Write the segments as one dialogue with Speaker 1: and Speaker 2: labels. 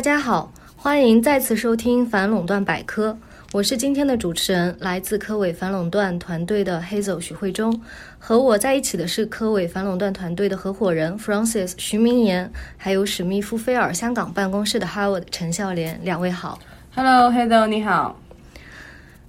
Speaker 1: 大家好，欢迎再次收听反垄断百科，我是今天的主持人，来自科委反垄断团队的 Hazel 许慧中，和我在一起的是科委反垄断团队的合伙人 Francis 徐明言，还有史密夫菲尔香港办公室的 Howard 陈孝莲，两位好。
Speaker 2: Hello，Hazel，你好。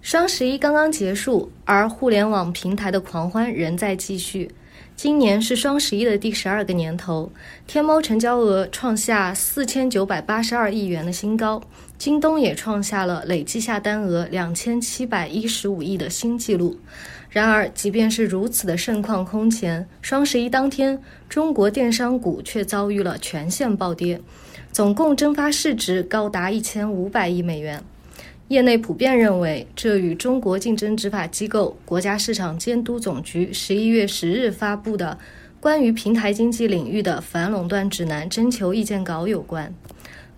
Speaker 1: 双十一刚刚结束，而互联网平台的狂欢仍在继续。今年是双十一的第十二个年头，天猫成交额创下四千九百八十二亿元的新高，京东也创下了累计下单额两千七百一十五亿的新纪录。然而，即便是如此的盛况空前，双十一当天，中国电商股却遭遇了全线暴跌，总共蒸发市值高达一千五百亿美元。业内普遍认为，这与中国竞争执法机构国家市场监督总局十一月十日发布的关于平台经济领域的反垄断指南征求意见稿有关。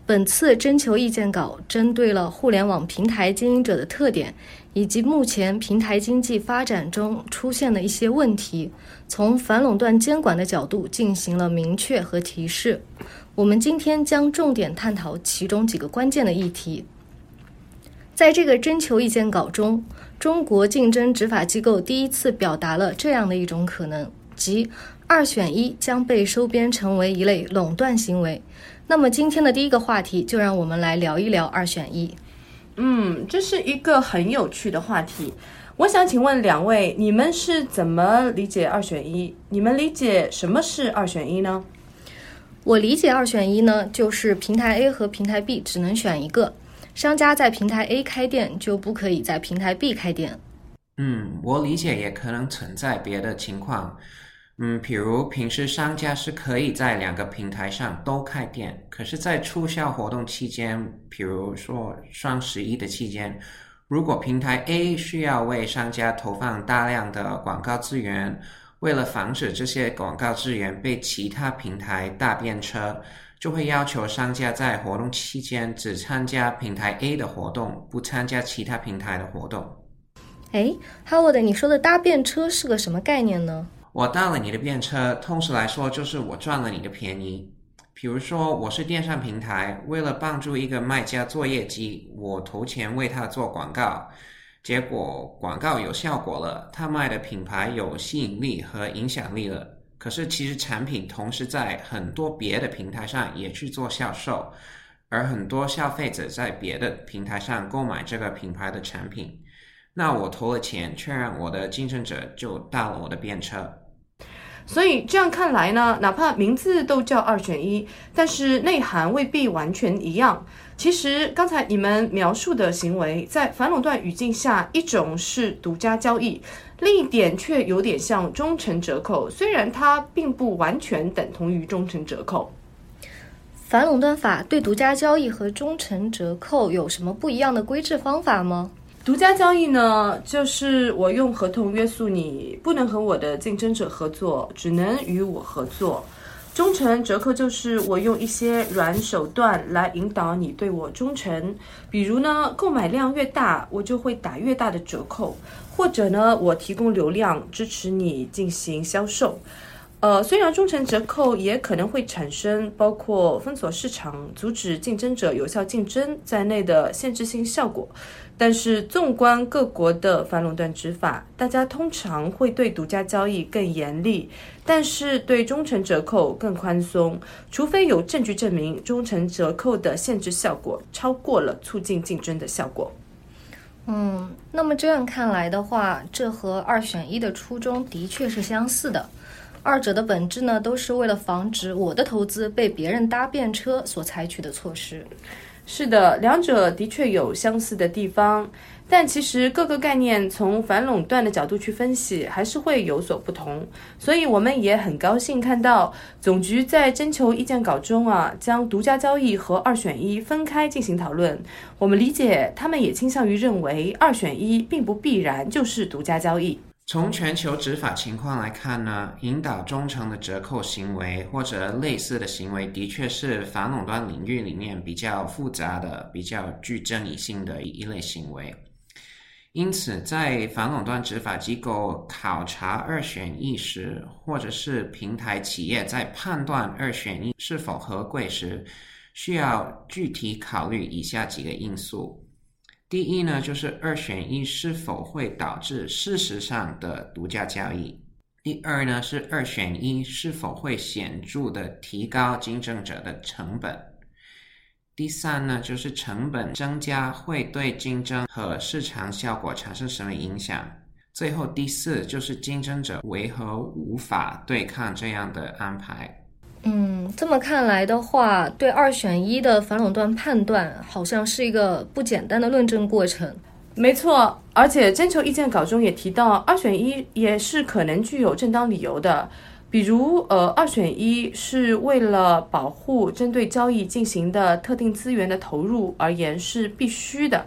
Speaker 1: 本次征求意见稿针对了互联网平台经营者的特点，以及目前平台经济发展中出现的一些问题，从反垄断监管的角度进行了明确和提示。我们今天将重点探讨其中几个关键的议题。在这个征求意见稿中，中国竞争执法机构第一次表达了这样的一种可能，即二选一将被收编成为一类垄断行为。那么今天的第一个话题，就让我们来聊一聊二选一。
Speaker 2: 嗯，这是一个很有趣的话题。我想请问两位，你们是怎么理解二选一？你们理解什么是二选一呢？
Speaker 1: 我理解二选一呢，就是平台 A 和平台 B 只能选一个。商家在平台 A 开店就不可以在平台 B 开店。
Speaker 3: 嗯，我理解也可能存在别的情况。嗯，比如平时商家是可以在两个平台上都开店，可是，在促销活动期间，比如说双十一的期间，如果平台 A 需要为商家投放大量的广告资源，为了防止这些广告资源被其他平台搭便车。就会要求商家在活动期间只参加平台 A 的活动，不参加其他平台的活动。
Speaker 1: 哎，Howard，你说的搭便车是个什么概念呢？
Speaker 3: 我搭了你的便车，通俗来说就是我赚了你的便宜。比如说，我是电商平台，为了帮助一个卖家做业绩，我投钱为他做广告，结果广告有效果了，他卖的品牌有吸引力和影响力了。可是，其实产品同时在很多别的平台上也去做销售，而很多消费者在别的平台上购买这个品牌的产品，那我投了钱，却让我的竞争者就搭了我的便车。
Speaker 2: 所以这样看来呢，哪怕名字都叫二选一，但是内涵未必完全一样。其实刚才你们描述的行为，在反垄断语境下，一种是独家交易。另一点却有点像忠诚折扣，虽然它并不完全等同于忠诚折扣。
Speaker 1: 反垄断法对独家交易和忠诚折扣有什么不一样的规制方法吗？
Speaker 2: 独家交易呢，就是我用合同约束你，不能和我的竞争者合作，只能与我合作。忠诚折扣就是我用一些软手段来引导你对我忠诚，比如呢，购买量越大，我就会打越大的折扣，或者呢，我提供流量支持你进行销售。呃，虽然忠诚折扣也可能会产生包括封锁市场、阻止竞争者有效竞争在内的限制性效果，但是纵观各国的反垄断执法，大家通常会对独家交易更严厉，但是对忠诚折扣更宽松，除非有证据证明忠诚折扣的限制效果超过了促进竞争的效果。
Speaker 1: 嗯，那么这样看来的话，这和二选一的初衷的确是相似的。二者的本质呢，都是为了防止我的投资被别人搭便车所采取的措施。
Speaker 2: 是的，两者的确有相似的地方，但其实各个概念从反垄断的角度去分析，还是会有所不同。所以我们也很高兴看到总局在征求意见稿中啊，将独家交易和二选一分开进行讨论。我们理解，他们也倾向于认为二选一并不必然就是独家交易。
Speaker 3: 从全球执法情况来看呢，引导忠诚的折扣行为或者类似的行为，的确是反垄断领域里面比较复杂的、比较具争议性的一类行为。因此，在反垄断执法机构考察二选一时，或者是平台企业在判断二选一是否合规时，需要具体考虑以下几个因素。第一呢，就是二选一是否会导致事实上的独家交易；第二呢，是二选一是否会显著的提高竞争者的成本；第三呢，就是成本增加会对竞争和市场效果产生什么影响；最后第四就是竞争者为何无法对抗这样的安排。
Speaker 1: 这么看来的话，对二选一的反垄断判断好像是一个不简单的论证过程。
Speaker 2: 没错，而且征求意见稿中也提到，二选一也是可能具有正当理由的。比如，呃，二选一是为了保护针对交易进行的特定资源的投入而言是必须的。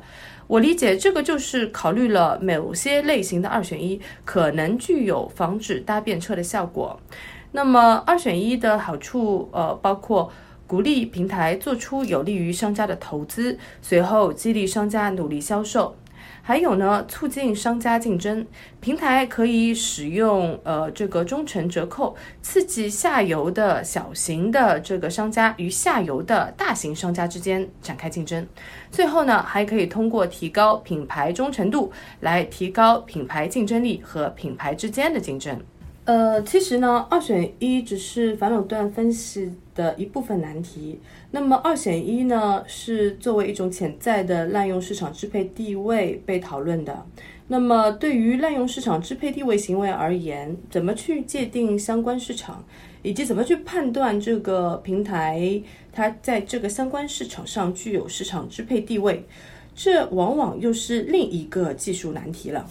Speaker 2: 我理解这个就是考虑了某些类型的二选一可能具有防止搭便车的效果。那么二选一的好处，呃，包括鼓励平台做出有利于商家的投资，随后激励商家努力销售，还有呢，促进商家竞争。平台可以使用呃这个忠诚折扣，刺激下游的小型的这个商家与下游的大型商家之间展开竞争。最后呢，还可以通过提高品牌忠诚度来提高品牌竞争力和品牌之间的竞争。呃，其实呢，二选一只是反垄断分析的一部分难题。那么，二选一呢，是作为一种潜在的滥用市场支配地位被讨论的。那么，对于滥用市场支配地位行为而言，怎么去界定相关市场，以及怎么去判断这个平台它在这个相关市场上具有市场支配地位，这往往又是另一个技术难题了。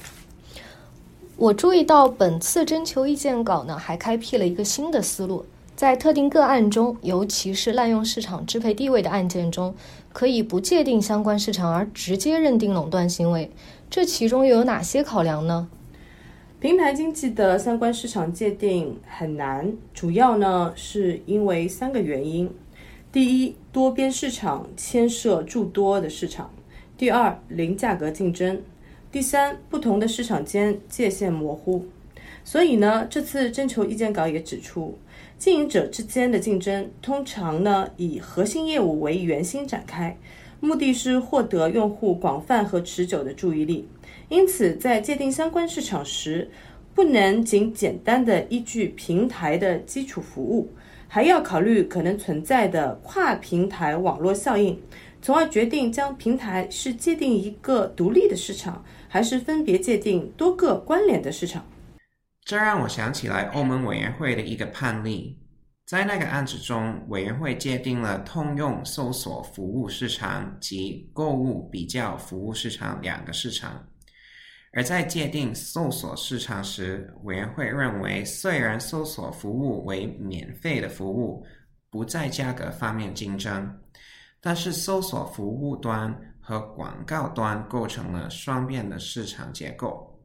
Speaker 1: 我注意到本次征求意见稿呢，还开辟了一个新的思路，在特定个案中，尤其是滥用市场支配地位的案件中，可以不界定相关市场而直接认定垄断行为。这其中又有哪些考量呢？
Speaker 2: 平台经济的相关市场界定很难，主要呢是因为三个原因：第一，多边市场牵涉诸多的市场；第二，零价格竞争。第三，不同的市场间界限模糊，所以呢，这次征求意见稿也指出，经营者之间的竞争通常呢以核心业务为圆心展开，目的是获得用户广泛和持久的注意力。因此，在界定相关市场时，不能仅简单的依据平台的基础服务，还要考虑可能存在的跨平台网络效应，从而决定将平台是界定一个独立的市场。还是分别界定多个关联的市场，
Speaker 3: 这让我想起来欧盟委员会的一个判例。在那个案子中，委员会界定了通用搜索服务市场及购物比较服务市场两个市场。而在界定搜索市场时，委员会认为，虽然搜索服务为免费的服务，不在价格方面竞争，但是搜索服务端。和广告端构成了双边的市场结构。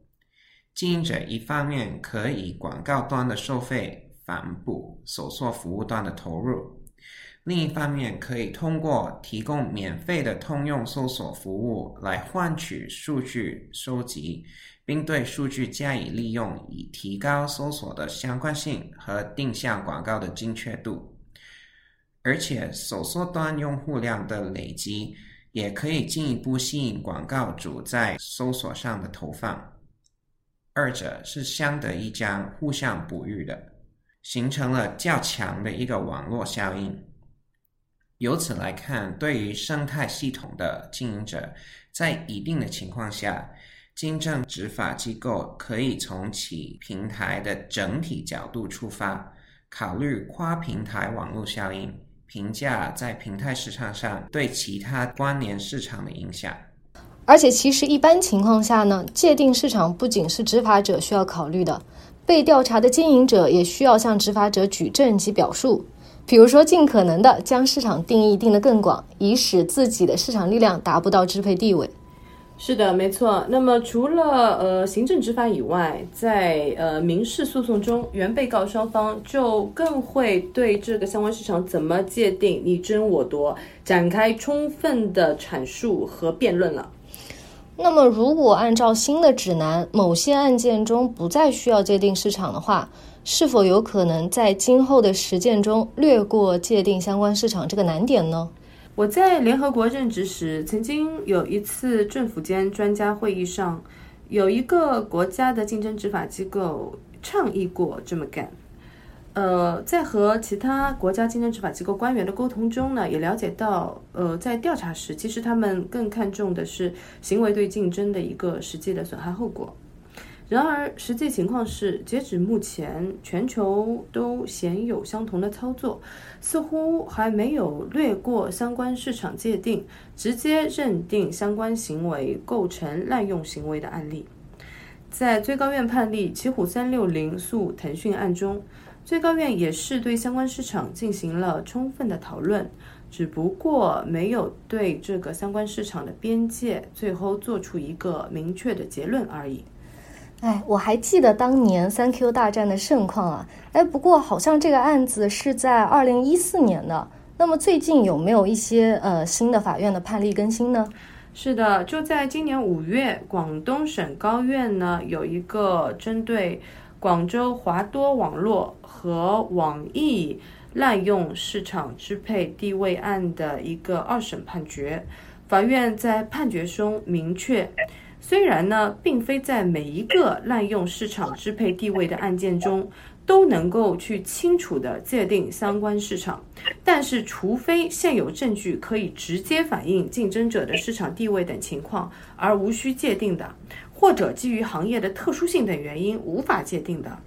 Speaker 3: 经营者一方面可以广告端的收费反哺搜索服务端的投入，另一方面可以通过提供免费的通用搜索服务来换取数据收集，并对数据加以利用，以提高搜索的相关性和定向广告的精确度。而且，搜索端用户量的累积。也可以进一步吸引广告主在搜索上的投放，二者是相得益彰、互相哺育的，形成了较强的一个网络效应。由此来看，对于生态系统的经营者，在一定的情况下，经证执法机构可以从其平台的整体角度出发，考虑跨平台网络效应。评价在平台市场上对其他关联市场的影响，
Speaker 1: 而且其实一般情况下呢，界定市场不仅是执法者需要考虑的，被调查的经营者也需要向执法者举证及表述，比如说尽可能的将市场定义定得更广，以使自己的市场力量达不到支配地位。
Speaker 2: 是的，没错。那么除了呃行政执法以外，在呃民事诉讼中，原被告双方就更会对这个相关市场怎么界定、你争我夺展开充分的阐述和辩论了。
Speaker 1: 那么，如果按照新的指南，某些案件中不再需要界定市场的话，是否有可能在今后的实践中略过界定相关市场这个难点呢？
Speaker 2: 我在联合国任职时，曾经有一次政府间专家会议上，有一个国家的竞争执法机构倡议过这么干。呃，在和其他国家竞争执法机构官员的沟通中呢，也了解到，呃，在调查时，其实他们更看重的是行为对竞争的一个实际的损害后果。然而，实际情况是，截止目前，全球都鲜有相同的操作，似乎还没有略过相关市场界定，直接认定相关行为构成滥用行为的案例。在最高院判例奇虎三六零诉腾讯案中。最高院也是对相关市场进行了充分的讨论，只不过没有对这个相关市场的边界最后做出一个明确的结论而已。
Speaker 1: 哎，我还记得当年三 Q 大战的盛况啊！哎，不过好像这个案子是在二零一四年的。那么最近有没有一些呃新的法院的判例更新呢？
Speaker 2: 是的，就在今年五月，广东省高院呢有一个针对。广州华多网络和网易滥用市场支配地位案的一个二审判决，法院在判决中明确，虽然呢，并非在每一个滥用市场支配地位的案件中都能够去清楚的界定相关市场，但是除非现有证据可以直接反映竞争者的市场地位等情况，而无需界定的。或者基于行业的特殊性等原因无法界定的，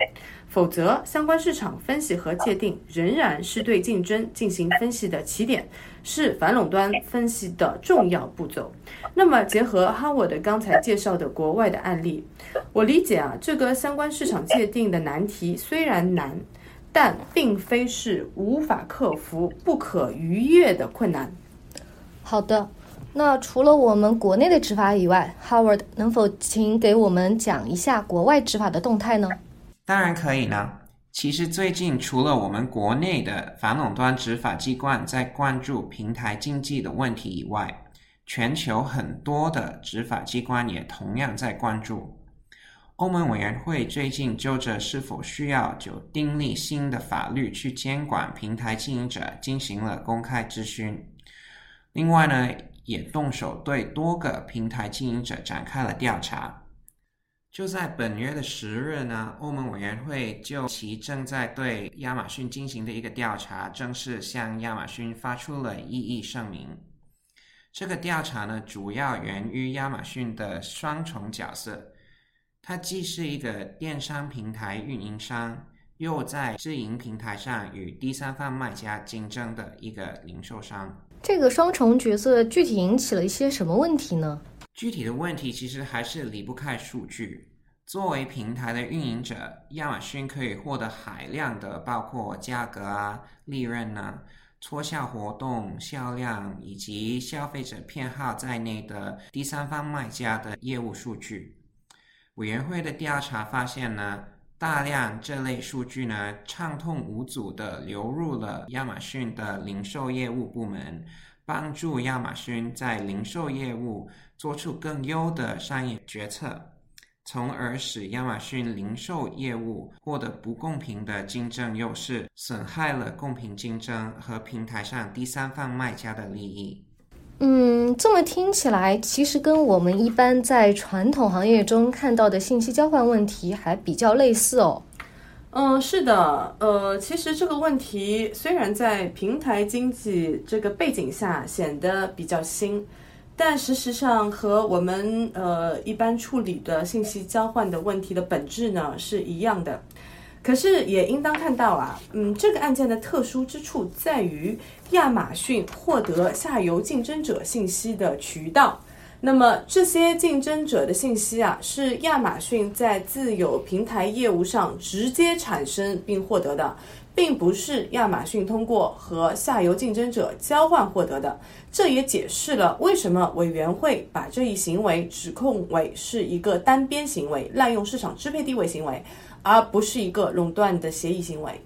Speaker 2: 否则相关市场分析和界定仍然是对竞争进行分析的起点，是反垄断分析的重要步骤。那么结合哈沃德刚才介绍的国外的案例，我理解啊，这个相关市场界定的难题虽然难，但并非是无法克服、不可逾越的困难。
Speaker 1: 好的。那除了我们国内的执法以外，Howard 能否请给我们讲一下国外执法的动态呢？
Speaker 3: 当然可以呢。其实最近除了我们国内的反垄断执法机关在关注平台经济的问题以外，全球很多的执法机关也同样在关注。欧盟委员会最近就着是否需要就订立新的法律去监管平台经营者进行了公开咨询。另外呢？也动手对多个平台经营者展开了调查。就在本月的十日呢，欧盟委员会就其正在对亚马逊进行的一个调查，正式向亚马逊发出了异议声明。这个调查呢，主要源于亚马逊的双重角色，它既是一个电商平台运营商，又在自营平台上与第三方卖家竞争的一个零售商。
Speaker 1: 这个双重角色具体引起了一些什么问题呢？
Speaker 3: 具体的问题其实还是离不开数据。作为平台的运营者，亚马逊可以获得海量的包括价格啊、利润呢、促销活动、销量以及消费者偏好在内的第三方卖家的业务数据。委员会的调查发现呢。大量这类数据呢，畅通无阻的流入了亚马逊的零售业务部门，帮助亚马逊在零售业务做出更优的商业决策，从而使亚马逊零售业务获得不公平的竞争优势，损害了公平竞争和平台上第三方卖家的利益。
Speaker 1: 嗯，这么听起来，其实跟我们一般在传统行业中看到的信息交换问题还比较类似哦。
Speaker 2: 嗯，是的，呃，其实这个问题虽然在平台经济这个背景下显得比较新，但事实上和我们呃一般处理的信息交换的问题的本质呢是一样的。可是也应当看到啊，嗯，这个案件的特殊之处在于亚马逊获得下游竞争者信息的渠道。那么这些竞争者的信息啊，是亚马逊在自有平台业务上直接产生并获得的，并不是亚马逊通过和下游竞争者交换获得的。这也解释了为什么委员会把这一行为指控为是一个单边行为，滥用市场支配地位行为。而不是一个垄断的协议行为，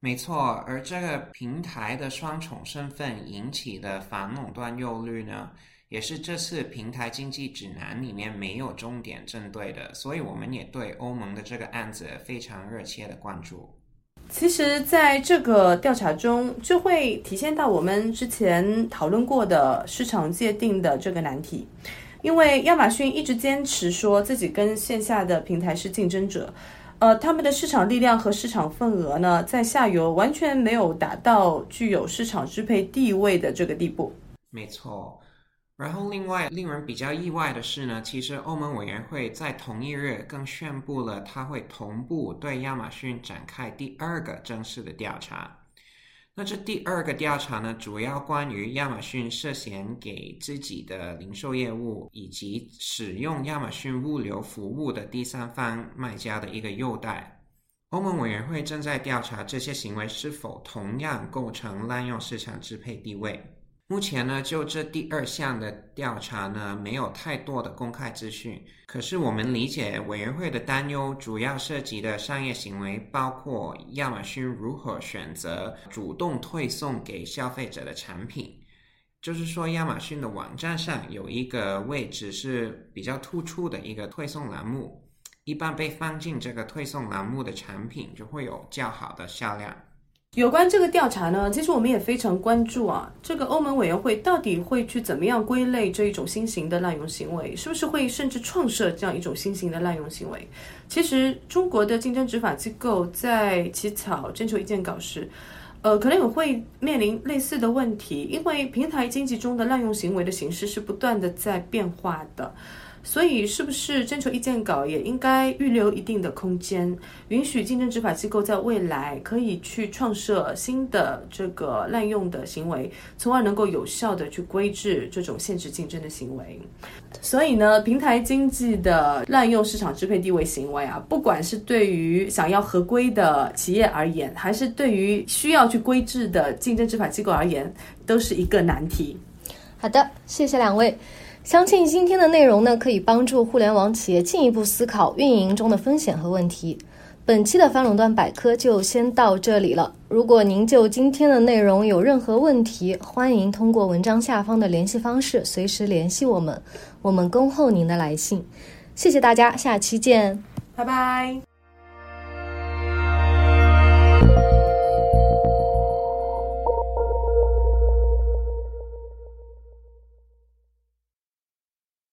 Speaker 3: 没错。而这个平台的双重身份引起的反垄断忧虑呢，也是这次平台经济指南里面没有重点针对的。所以，我们也对欧盟的这个案子非常热切的关注。
Speaker 2: 其实，在这个调查中，就会体现到我们之前讨论过的市场界定的这个难题。因为亚马逊一直坚持说自己跟线下的平台是竞争者，呃，他们的市场力量和市场份额呢，在下游完全没有达到具有市场支配地位的这个地步。
Speaker 3: 没错。然后，另外令人比较意外的是呢，其实欧盟委员会在同一日更宣布了，他会同步对亚马逊展开第二个正式的调查。那这第二个调查呢，主要关于亚马逊涉嫌给自己的零售业务以及使用亚马逊物流服务的第三方卖家的一个优待。欧盟委员会正在调查这些行为是否同样构成滥用市场支配地位。目前呢，就这第二项的调查呢，没有太多的公开资讯。可是我们理解委员会的担忧，主要涉及的商业行为包括亚马逊如何选择主动推送给消费者的产品。就是说，亚马逊的网站上有一个位置是比较突出的一个推送栏目，一般被放进这个推送栏目的产品就会有较好的销量。
Speaker 2: 有关这个调查呢，其实我们也非常关注啊。这个欧盟委员会到底会去怎么样归类这一种新型的滥用行为？是不是会甚至创设这样一种新型的滥用行为？其实中国的竞争执法机构在起草征求意见稿时，呃，可能也会面临类似的问题，因为平台经济中的滥用行为的形式是不断的在变化的。所以，是不是征求意见稿也应该预留一定的空间，允许竞争执法机构在未来可以去创设新的这个滥用的行为，从而能够有效的去规制这种限制竞争的行为。所以呢，平台经济的滥用市场支配地位行为啊，不管是对于想要合规的企业而言，还是对于需要去规制的竞争执法机构而言，都是一个难题。
Speaker 1: 好的，谢谢两位。相信今天的内容呢，可以帮助互联网企业进一步思考运营中的风险和问题。本期的反垄断百科就先到这里了。如果您就今天的内容有任何问题，欢迎通过文章下方的联系方式随时联系我们，我们恭候您的来信。谢谢大家，下期见，
Speaker 2: 拜拜。